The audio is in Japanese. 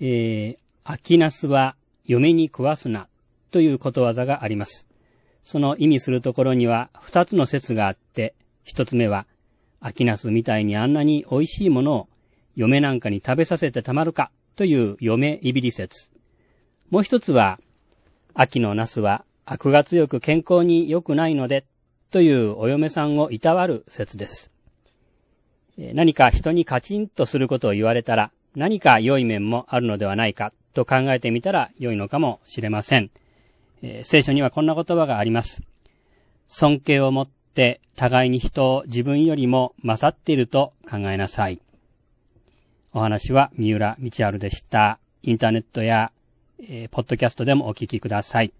えー、秋ナスは嫁に食わすなということわざがあります。その意味するところには二つの説があって、一つ目は、秋ナスみたいにあんなに美味しいものを嫁なんかに食べさせてたまるかという嫁いびり説。もう一つは、秋のナスは悪が強く健康に良くないのでというお嫁さんをいたわる説です。何か人にカチンとすることを言われたら何か良い面もあるのではないかと考えてみたら良いのかもしれません。聖書にはこんな言葉があります。尊敬を持って互いに人を自分よりも勝っていると考えなさい。お話は三浦道春でした。インターネットや、えー、ポッドキャストでもお聞きください。